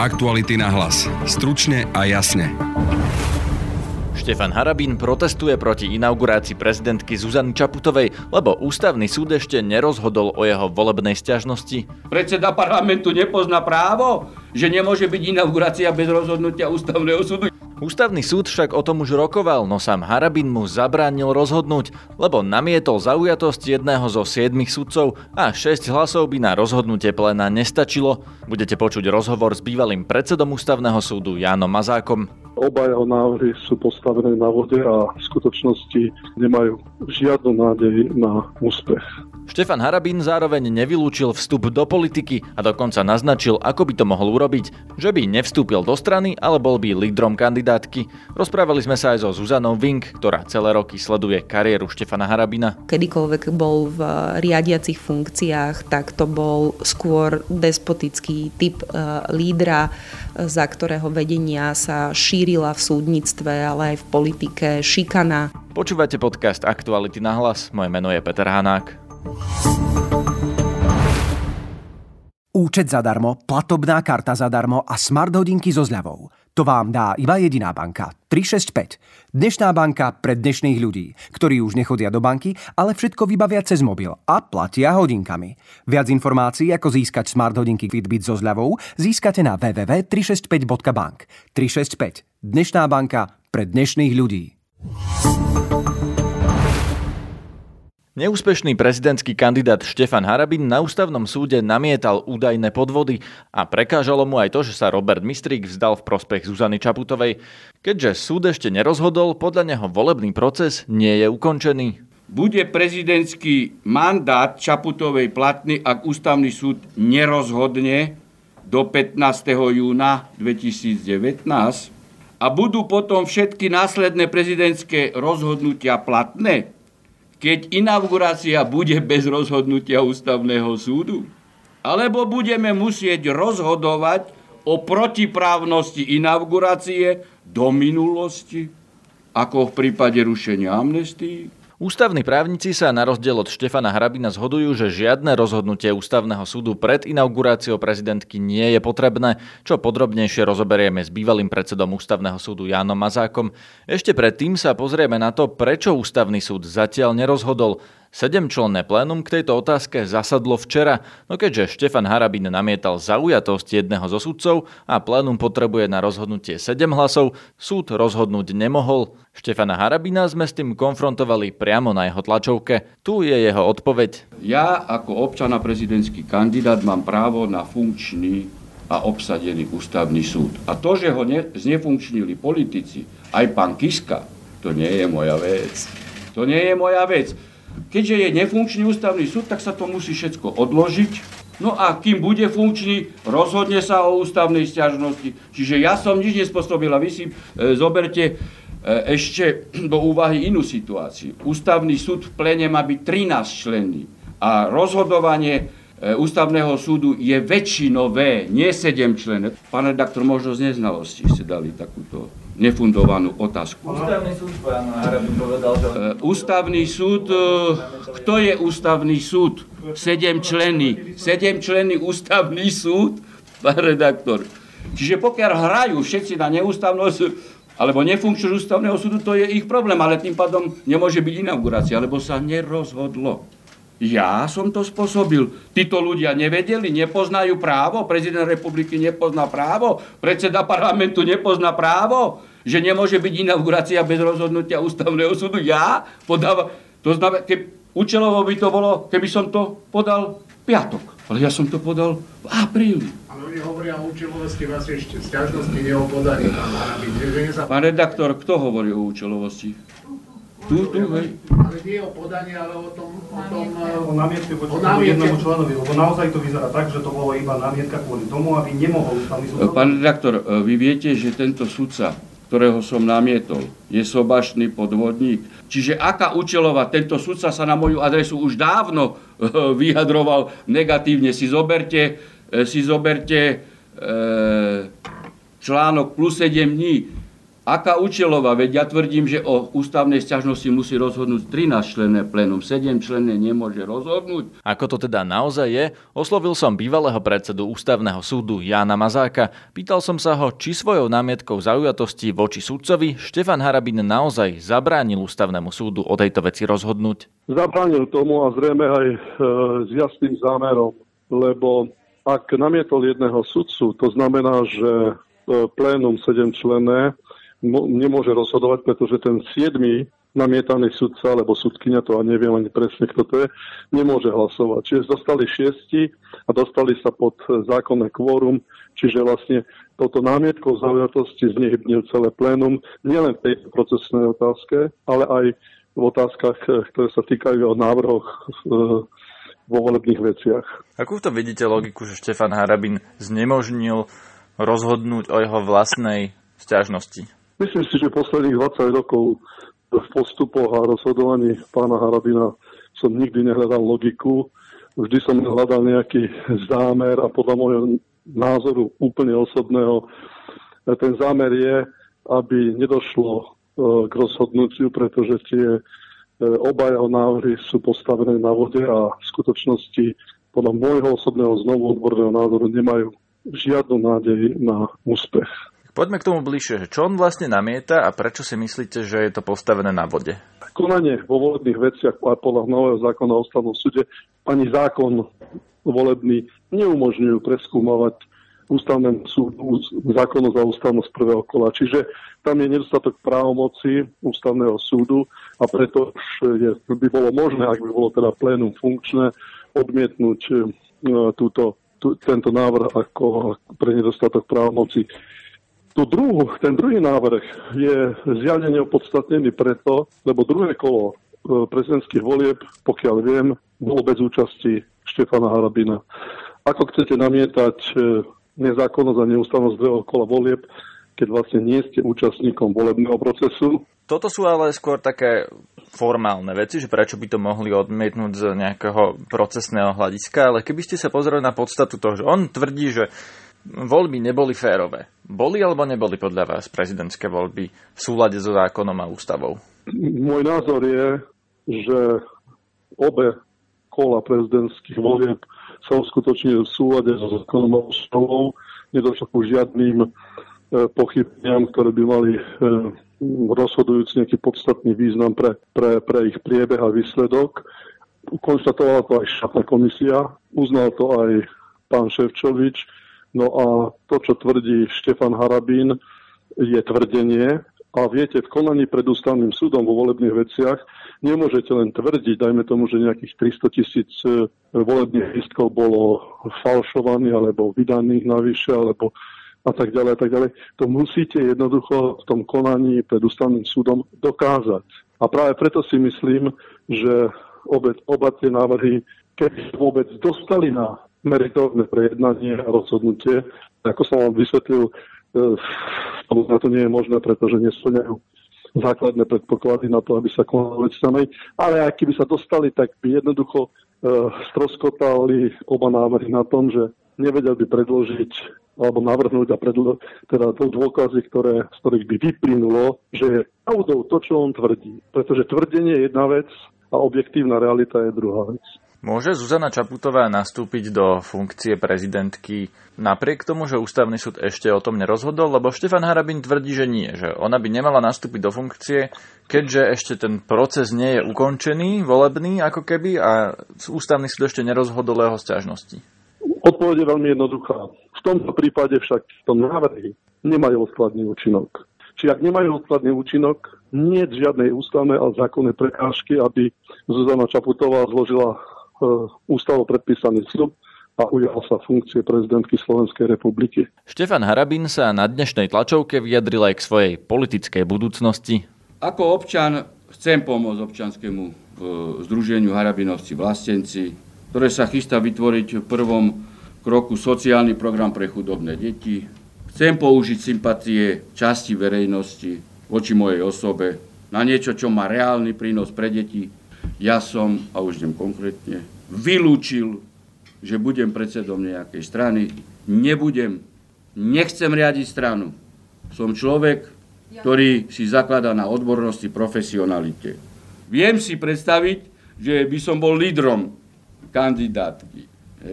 Aktuality na hlas. Stručne a jasne. Štefan Harabín protestuje proti inaugurácii prezidentky Zuzany Čaputovej, lebo ústavný súd ešte nerozhodol o jeho volebnej stiažnosti. Predseda parlamentu nepozná právo, že nemôže byť inaugurácia bez rozhodnutia ústavného súdu. Ústavný súd však o tom už rokoval, no sám Harabin mu zabránil rozhodnúť, lebo namietol zaujatosť jedného zo siedmých sudcov a 6 hlasov by na rozhodnutie pléna nestačilo. Budete počuť rozhovor s bývalým predsedom Ústavného súdu Jánom Mazákom. Oba jeho návrhy sú postavené na vode a v skutočnosti nemajú žiadnu nádej na úspech. Štefan Harabín zároveň nevylúčil vstup do politiky a dokonca naznačil, ako by to mohol urobiť, že by nevstúpil do strany, ale bol by lídrom kandidátky. Rozprávali sme sa aj so Zuzanou Vink, ktorá celé roky sleduje kariéru Štefana Harabina. Kedykoľvek bol v riadiacich funkciách, tak to bol skôr despotický typ uh, lídra, za ktorého vedenia sa šírila v súdnictve, ale aj v politike šikana. Počúvate podcast Aktuality na hlas. Moje meno je Peter Hanák. Účet zadarmo, platobná karta zadarmo a smart hodinky so zľavou. To vám dá iba jediná banka. 365. Dnešná banka pre dnešných ľudí, ktorí už nechodia do banky, ale všetko vybavia cez mobil a platia hodinkami. Viac informácií, ako získať smart hodinky Fitbit so zľavou, získate na www.365.bank. 365. Dnešná banka pre dnešných ľudí. Neúspešný prezidentský kandidát Štefan Harabin na ústavnom súde namietal údajné podvody a prekážalo mu aj to, že sa Robert Mistrík vzdal v prospech Zuzany Čaputovej. Keďže súd ešte nerozhodol, podľa neho volebný proces nie je ukončený. Bude prezidentský mandát Čaputovej platný, ak ústavný súd nerozhodne do 15. júna 2019 a budú potom všetky následné prezidentské rozhodnutia platné keď inaugurácia bude bez rozhodnutia ústavného súdu? Alebo budeme musieť rozhodovať o protiprávnosti inaugurácie do minulosti, ako v prípade rušenia amnestii? Ústavní právnici sa na rozdiel od Štefana Hrabina zhodujú, že žiadne rozhodnutie ústavného súdu pred inauguráciou prezidentky nie je potrebné, čo podrobnejšie rozoberieme s bývalým predsedom ústavného súdu Jánom Mazákom. Ešte predtým sa pozrieme na to, prečo ústavný súd zatiaľ nerozhodol. Sedemčlenné plénum k tejto otázke zasadlo včera, no keďže Štefan Harabin namietal zaujatosť jedného zo sudcov a plénum potrebuje na rozhodnutie 7 hlasov, súd rozhodnúť nemohol. Štefana Harabina sme s tým konfrontovali priamo na jeho tlačovke. Tu je jeho odpoveď. Ja ako občan a prezidentský kandidát mám právo na funkčný a obsadený ústavný súd. A to, že ho ne, znefunkčnili politici, aj pán Kiska, to nie je moja vec. To nie je moja vec. Keďže je nefunkčný ústavný súd, tak sa to musí všetko odložiť. No a kým bude funkčný, rozhodne sa o ústavnej stiažnosti. Čiže ja som nič nespôsobil a vy si e, zoberte e, ešte do úvahy inú situáciu. Ústavný súd v plene má byť 13 členný a rozhodovanie e, ústavného súdu je väčšinové, nie 7 členov. Pán redaktor, možno z neznalosti ste dali takúto nefundovanú otázku. Ústavný súd, pán Harabin povedal, že... E, ústavný súd, e, kto je ústavný súd? Sedem členy. Sedem členy ústavný súd, pán redaktor. Čiže pokiaľ hrajú všetci na neústavnosť, alebo nefunkčnosť ústavného súdu, to je ich problém, ale tým pádom nemôže byť inaugurácia, lebo sa nerozhodlo. Ja som to spôsobil. Títo ľudia nevedeli, nepoznajú právo, prezident republiky nepozná právo, predseda parlamentu nepozná právo, že nemôže byť inaugurácia bez rozhodnutia ústavného súdu. Ja podávam, to znamená, keď účelovo by to bolo, keby som to podal piatok. Ale ja som to podal v apríli. Ale oni hovoria o účelovosti vás ešte sťažnosti jeho podaní. Pán redaktor, kto hovorí o účelovosti? Tu, tu, hej. Ale nie o podaní, ale o tom... O, tom, o námietke voči tomu jednému členovi, lebo naozaj to vyzerá tak, že to bolo iba námietka kvôli tomu, aby nemohol ústavný súd... Pán redaktor, e, vy viete, že tento sudca, ktorého som namietol, je sobašný podvodník. Čiže aká účelová, tento sudca sa na moju adresu už dávno e, vyjadroval negatívne. Si zoberte, si zoberte článok plus 7 dní Aká účelová? Veď ja tvrdím, že o ústavnej sťažnosti musí rozhodnúť 13 členné plénum, 7 členné nemôže rozhodnúť. Ako to teda naozaj je, oslovil som bývalého predsedu ústavného súdu Jána Mazáka. Pýtal som sa ho, či svojou námietkou zaujatosti voči súdcovi Štefan Harabin naozaj zabránil ústavnému súdu o tejto veci rozhodnúť. Zabránil tomu a zrejme aj e, s jasným zámerom, lebo ak namietol jedného sudcu, to znamená, že e, plénum 7 členné nemôže rozhodovať, pretože ten 7 namietaný sudca alebo sudkynia, to a neviem ani presne, kto to je, nemôže hlasovať. Čiže dostali šiesti a dostali sa pod zákonné kvórum, čiže vlastne touto námietkou zaujatosti znehybnil celé plénum, nielen v tejto procesnej otázke, ale aj v otázkach, ktoré sa týkajú o návrhoch e, vo volebných veciach. Akú to vidíte logiku, že Štefan Harabin znemožnil rozhodnúť o jeho vlastnej sťažnosti? Myslím si, že posledných 20 rokov v postupoch a rozhodovaní pána Harabina som nikdy nehľadal logiku. Vždy som hľadal nejaký zámer a podľa môjho názoru úplne osobného ten zámer je, aby nedošlo e, k rozhodnutiu, pretože tie e, oba jeho návrhy sú postavené na vode a v skutočnosti podľa môjho osobného znovu odborného názoru nemajú žiadnu nádej na úspech. Poďme k tomu bližšie, čo on vlastne namieta a prečo si myslíte, že je to postavené na vode? Konanie vo volebných veciach podľa nového zákona o ústavnom súde ani zákon volebný neumožňujú preskúmavať ústavnému súdu zákonu za ústavnosť prvého kola. Čiže tam je nedostatok právomoci ústavného súdu a preto je, by bolo možné, ak by bolo teda plénum funkčné, odmietnúť e, túto, tú, tento návrh ako pre nedostatok právomoci tu druhú, ten druhý návrh je zjavne neopodstatnený preto, lebo druhé kolo e, prezidentských volieb, pokiaľ viem, bolo bez účasti Štefana Harabina. Ako chcete namietať e, nezákonnosť a neústavnosť druhého kola volieb, keď vlastne nie ste účastníkom volebného procesu? Toto sú ale skôr také formálne veci, že prečo by to mohli odmietnúť z nejakého procesného hľadiska, ale keby ste sa pozreli na podstatu toho, že on tvrdí, že voľby neboli férové. Boli alebo neboli podľa vás prezidentské voľby v súlade so zákonom a ústavou? Môj názor je, že obe kola prezidentských volieb sa uskutočnili v súlade so zákonom a ústavou. Nedošlo ku žiadnym e, pochybeniam, ktoré by mali e, rozhodujúci nejaký podstatný význam pre, pre, pre ich priebeh a výsledok. Konštatovala to aj štátna komisia, uznal to aj pán Ševčovič, No a to, čo tvrdí Štefan Harabín, je tvrdenie. A viete, v konaní pred ústavným súdom vo volebných veciach nemôžete len tvrdiť, dajme tomu, že nejakých 300 tisíc e, volebných lístkov bolo falšovaných alebo vydaných navyše, alebo a tak ďalej a tak ďalej. To musíte jednoducho v tom konaní pred ústavným súdom dokázať. A práve preto si myslím, že obe, oba tie návrhy, keď vôbec dostali na meritorné prejednanie a rozhodnutie. Ako som vám vysvetlil, e, na to nie je možné, pretože nesplňajú základné predpoklady na to, aby sa konalo vec samej. Ale ak keby sa dostali, tak by jednoducho e, stroskotali oba návrhy na tom, že nevedel by predložiť alebo navrhnúť a predlo- teda dôkazy, ktoré, z ktorých by vyplynulo, že je pravdou to, čo on tvrdí. Pretože tvrdenie je jedna vec a objektívna realita je druhá vec. Môže Zuzana Čaputová nastúpiť do funkcie prezidentky napriek tomu, že ústavný súd ešte o tom nerozhodol? Lebo Štefan Harabin tvrdí, že nie, že ona by nemala nastúpiť do funkcie, keďže ešte ten proces nie je ukončený, volebný ako keby, a ústavný súd ešte nerozhodol jeho stiažnosti. Odpoveď je veľmi jednoduchá. V tomto prípade však to návrhy nemajú odkladný účinok. Či ak nemajú odkladný účinok, nie je žiadnej ústavnej a zákonnej prekážky, aby Zuzana Čaputová zložila ústavo predpísaný slub a ujal sa funkcie prezidentky Slovenskej republiky. Štefan Harabín sa na dnešnej tlačovke vyjadril aj k svojej politickej budúcnosti. Ako občan chcem pomôcť občanskému e, združeniu Harabinovci vlastenci, ktoré sa chystá vytvoriť v prvom kroku sociálny program pre chudobné deti. Chcem použiť sympatie časti verejnosti voči mojej osobe na niečo, čo má reálny prínos pre deti, ja som, a už idem konkrétne, vylúčil, že budem predsedom nejakej strany. Nebudem, nechcem riadiť stranu. Som človek, ktorý si zakladá na odbornosti, profesionalite. Viem si predstaviť, že by som bol lídrom kandidátky,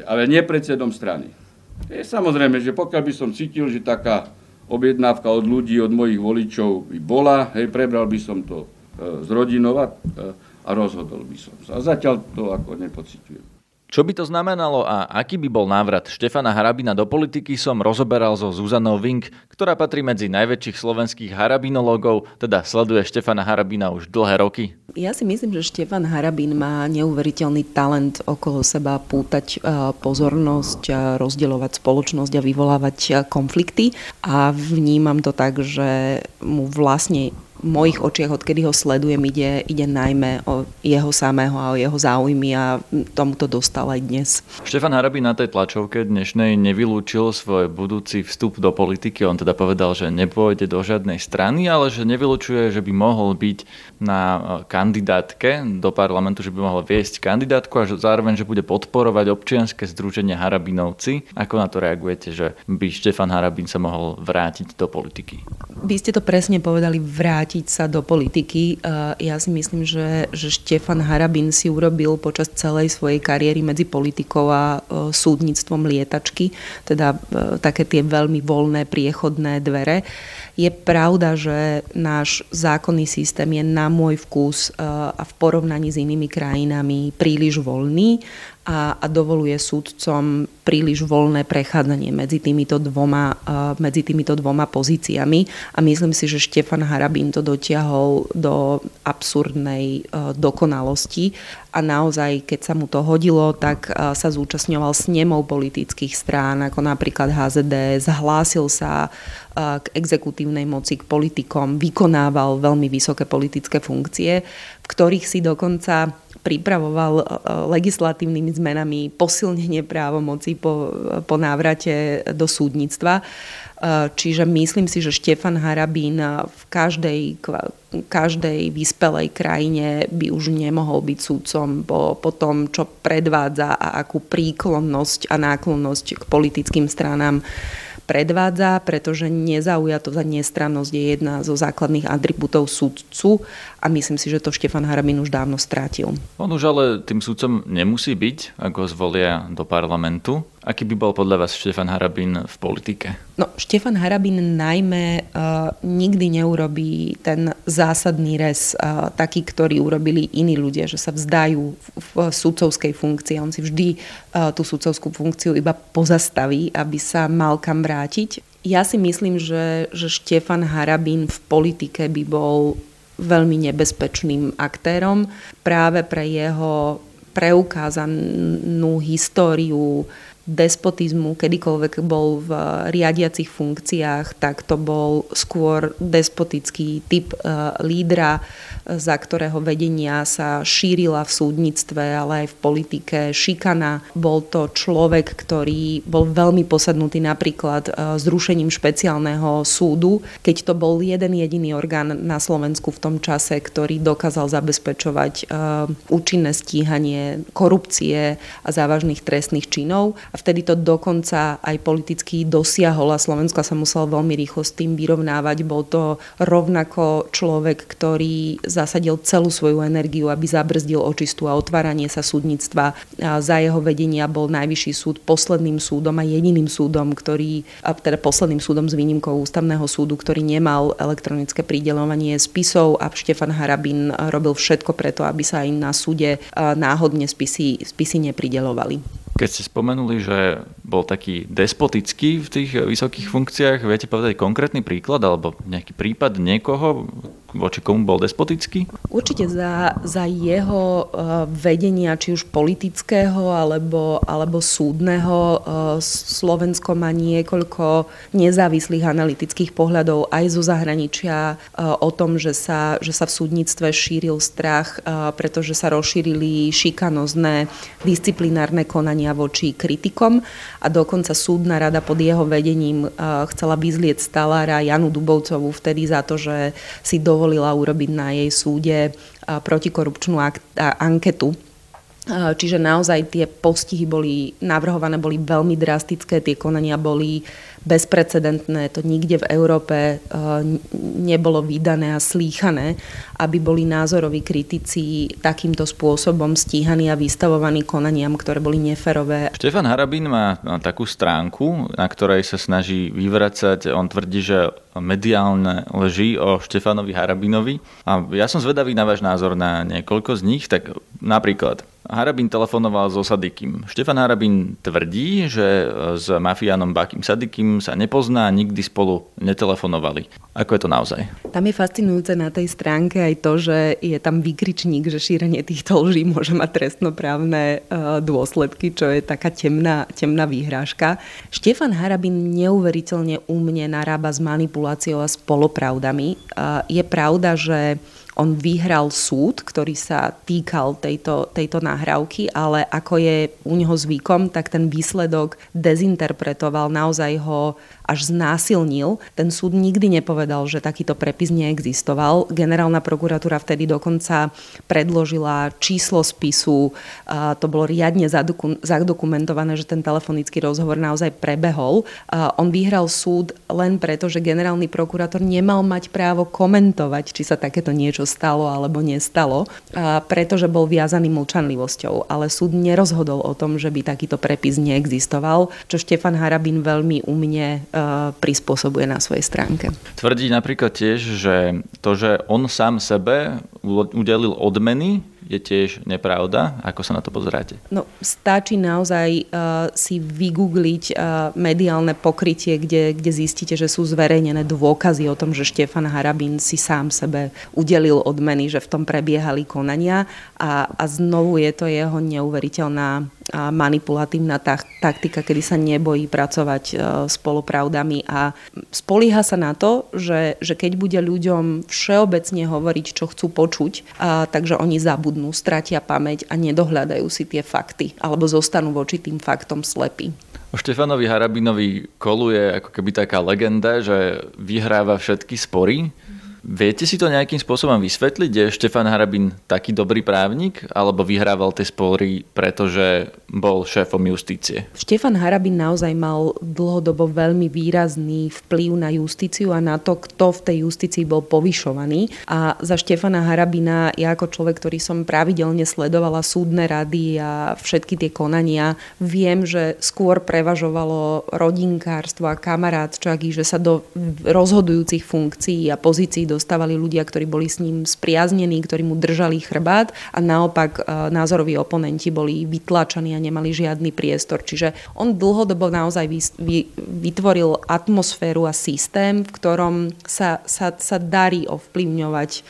ale nie predsedom strany. Je samozrejme, že pokiaľ by som cítil, že taká objednávka od ľudí, od mojich voličov by bola, hej, prebral by som to e, z rodinov a, e, a rozhodol by som sa. A zatiaľ to ako nepocitujem. Čo by to znamenalo a aký by bol návrat Štefana Harabina do politiky som rozoberal so Zuzanou Vink, ktorá patrí medzi najväčších slovenských harabinológov, teda sleduje Štefana Harabina už dlhé roky. Ja si myslím, že Štefan Harabin má neuveriteľný talent okolo seba pútať e, pozornosť, rozdeľovať spoločnosť a vyvolávať e, konflikty a vnímam to tak, že mu vlastne v mojich očiach, odkedy ho sledujem, ide, ide najmä o jeho samého a o jeho záujmy a tomu to dostal aj dnes. Štefan Harabin na tej tlačovke dnešnej nevylúčil svoj budúci vstup do politiky. On teda povedal, že nepôjde do žiadnej strany, ale že nevylučuje, že by mohol byť na e, kandidátke do parlamentu, že by mohol viesť kandidátku a že zároveň, že bude podporovať občianske združenie Harabinovci. Ako na to reagujete, že by Štefan Harabin sa mohol vrátiť do politiky? Vy ste to presne povedali, vrátiť vrátiť sa do politiky. Ja si myslím, že, že Štefan Harabin si urobil počas celej svojej kariéry medzi politikou a e, súdnictvom lietačky, teda e, také tie veľmi voľné priechodné dvere. Je pravda, že náš zákonný systém je na môj vkus e, a v porovnaní s inými krajinami príliš voľný a, a dovoluje súdcom príliš voľné prechádzanie medzi týmito dvoma, medzi týmito dvoma pozíciami. A myslím si, že Štefan Harabín to dotiahol do absurdnej uh, dokonalosti. A naozaj, keď sa mu to hodilo, tak uh, sa zúčastňoval s nemou politických strán, ako napríklad HZD, zhlásil sa k exekutívnej moci, k politikom, vykonával veľmi vysoké politické funkcie, v ktorých si dokonca pripravoval e, legislatívnymi zmenami posilnenie právomoci po, po návrate do súdnictva. E, čiže myslím si, že Štefan Harabín v každej, každej vyspelej krajine by už nemohol byť súdcom po, po tom, čo predvádza a akú príklonnosť a náklonnosť k politickým stranám predvádza, pretože nezaujatosť a nestrannosť je jedna zo základných atribútov súdcu a myslím si, že to Štefan Harabin už dávno strátil. On už ale tým súdcom nemusí byť, ako zvolia do parlamentu. Aký by bol podľa vás Štefan Harabín v politike? No, Štefan Harabín najmä uh, nikdy neurobí ten zásadný res, uh, taký, ktorý urobili iní ľudia, že sa vzdajú v, v sudcovskej funkcii. On si vždy uh, tú sudcovskú funkciu iba pozastaví, aby sa mal kam vrátiť. Ja si myslím, že, že Štefan Harabín v politike by bol veľmi nebezpečným aktérom práve pre jeho preukázanú históriu despotizmu, kedykoľvek bol v riadiacich funkciách, tak to bol skôr despotický typ e, lídra, za ktorého vedenia sa šírila v súdnictve, ale aj v politike šikana. Bol to človek, ktorý bol veľmi posadnutý napríklad e, zrušením špeciálneho súdu, keď to bol jeden jediný orgán na Slovensku v tom čase, ktorý dokázal zabezpečovať e, účinné stíhanie korupcie a závažných trestných činov. A vtedy to dokonca aj politicky dosiahol a Slovensko sa musel veľmi rýchlo s tým vyrovnávať. Bol to rovnako človek, ktorý zasadil celú svoju energiu, aby zabrzdil očistu a otváranie sa súdnictva. A za jeho vedenia bol najvyšší súd posledným súdom a jediným súdom, ktorý, a teda posledným súdom s výnimkou ústavného súdu, ktorý nemal elektronické pridelovanie spisov a Štefan Harabin robil všetko preto, aby sa aj na súde náhodne spisy, spisy nepridelovali. Keď ste spomenuli, že bol taký despotický v tých vysokých funkciách, viete povedať konkrétny príklad alebo nejaký prípad niekoho, voči komu bol despotický? Určite za, za jeho uh, vedenia, či už politického alebo, alebo súdneho, uh, Slovensko má niekoľko nezávislých analytických pohľadov aj zo zahraničia uh, o tom, že sa, že sa v súdnictve šíril strach, pretože sa rozšírili šikanozné disciplinárne konania voči kritikom a dokonca súdna rada pod jeho vedením chcela vyzlieť stalára Janu Dubovcovú vtedy za to, že si do dovolila urobiť na jej súde protikorupčnú anketu. Čiže naozaj tie postihy boli navrhované, boli veľmi drastické, tie konania boli bezprecedentné, to nikde v Európe nebolo vydané a slýchané, aby boli názoroví kritici takýmto spôsobom stíhaní a vystavovaní konaniam, ktoré boli neferové. Štefan Harabín má takú stránku, na ktorej sa snaží vyvracať, on tvrdí, že mediálne leží o Štefanovi Harabinovi. A ja som zvedavý na váš názor na niekoľko z nich, tak napríklad Harabin telefonoval so Sadikim. Štefan Harabin tvrdí, že s mafiánom Bakim Sadikim sa nepozná, nikdy spolu netelefonovali. Ako je to naozaj? Tam je fascinujúce na tej stránke aj to, že je tam výkričník, že šírenie týchto lží môže mať trestnoprávne e, dôsledky, čo je taká temná, temná výhrážka. Štefan Harabin neuveriteľne umne narába s manipuláciou a s polopravdami. E, je pravda, že on vyhral súd, ktorý sa týkal tejto, tejto nahrávky, ale ako je u neho zvykom, tak ten výsledok dezinterpretoval, naozaj ho až znásilnil. Ten súd nikdy nepovedal, že takýto prepis neexistoval. Generálna prokuratúra vtedy dokonca predložila číslo spisu. To bolo riadne zadokumentované, že ten telefonický rozhovor naozaj prebehol. On vyhral súd len preto, že generálny prokurátor nemal mať právo komentovať, či sa takéto niečo stalo alebo nestalo, pretože bol viazaný mlčanlivosťou. Ale súd nerozhodol o tom, že by takýto prepis neexistoval, čo Štefan Harabin veľmi umne prispôsobuje na svojej stránke. Tvrdí napríklad tiež, že to, že on sám sebe udelil odmeny je tiež nepravda. Ako sa na to pozeráte? No, stačí naozaj uh, si vygoogliť uh, mediálne pokrytie, kde, kde zistíte, že sú zverejnené dôkazy o tom, že Štefan Harabín si sám sebe udelil odmeny, že v tom prebiehali konania a, a znovu je to jeho neuveriteľná a manipulatívna taktika, kedy sa nebojí pracovať uh, s polopravdami a spolíha sa na to, že, že keď bude ľuďom všeobecne hovoriť, čo chcú počuť, uh, takže oni zabudnú, stratia pamäť a nedohľadajú si tie fakty alebo zostanú voči tým faktom slepí. O Štefanovi Harabinovi koluje ako keby taká legenda, že vyhráva všetky spory. Viete si to nejakým spôsobom vysvetliť? Je Štefan Harabin taký dobrý právnik? Alebo vyhrával tie spory, pretože bol šéfom justície? Štefan Harabin naozaj mal dlhodobo veľmi výrazný vplyv na justíciu a na to, kto v tej justícii bol povyšovaný. A za Štefana Harabina, ja ako človek, ktorý som pravidelne sledovala súdne rady a všetky tie konania, viem, že skôr prevažovalo rodinkárstvo a kamarátčaky, že sa do rozhodujúcich funkcií a pozícií do dostávali ľudia, ktorí boli s ním spriaznení, ktorí mu držali chrbát a naopak e, názoroví oponenti boli vytlačaní a nemali žiadny priestor. Čiže on dlhodobo naozaj vytvoril atmosféru a systém, v ktorom sa, sa, sa darí ovplyvňovať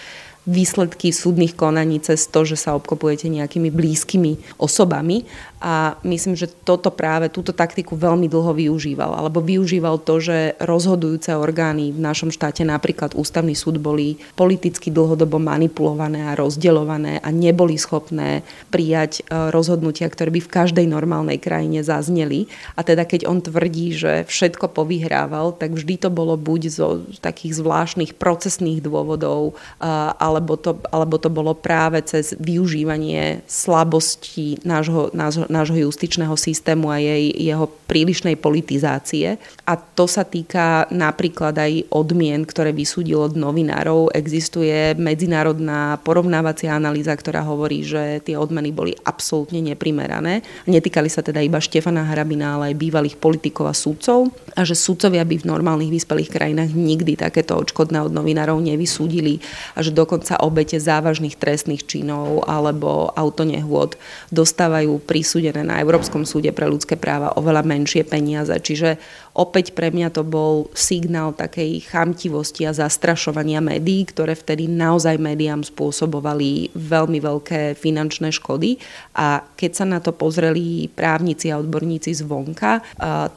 výsledky súdnych konaní cez to, že sa obkopujete nejakými blízkymi osobami a myslím, že toto práve, túto taktiku veľmi dlho využíval. Alebo využíval to, že rozhodujúce orgány v našom štáte, napríklad ústavný súd, boli politicky dlhodobo manipulované a rozdeľované a neboli schopné prijať e, rozhodnutia, ktoré by v každej normálnej krajine zazneli. A teda keď on tvrdí, že všetko povyhrával, tak vždy to bolo buď zo takých zvláštnych procesných dôvodov, e, alebo to, alebo to bolo práve cez využívanie slabostí nášho, nášho nášho justičného systému a jej, jeho prílišnej politizácie. A to sa týka napríklad aj odmien, ktoré vysúdil od novinárov. Existuje medzinárodná porovnávacia analýza, ktorá hovorí, že tie odmeny boli absolútne neprimerané. Netýkali sa teda iba Štefana Harabina, ale aj bývalých politikov a súdcov. A že súdcovia by v normálnych vyspelých krajinách nikdy takéto odškodné od novinárov nevysúdili a že dokonca obete závažných trestných činov alebo autonehôd dostávajú prísud odsúdené na Európskom súde pre ľudské práva oveľa menšie peniaze. Čiže opäť pre mňa to bol signál takej chamtivosti a zastrašovania médií, ktoré vtedy naozaj médiám spôsobovali veľmi veľké finančné škody. A keď sa na to pozreli právnici a odborníci zvonka,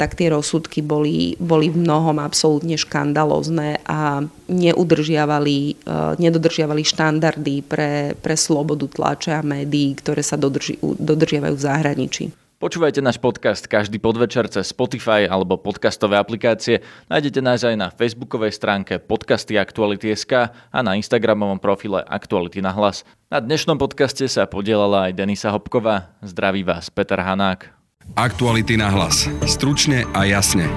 tak tie rozsudky boli, boli v mnohom absolútne škandalózne a neudržiavali, nedodržiavali štandardy pre, pre slobodu tlače a médií, ktoré sa dodrži, dodržiavajú v zahraničí. Počúvajte náš podcast každý podvečer cez Spotify alebo podcastové aplikácie. Nájdete nás aj na facebookovej stránke podcasty Aktuality.sk a na instagramovom profile Aktuality na hlas. Na dnešnom podcaste sa podielala aj Denisa Hopková. Zdraví vás Peter Hanák. Aktuality na hlas. Stručne a jasne.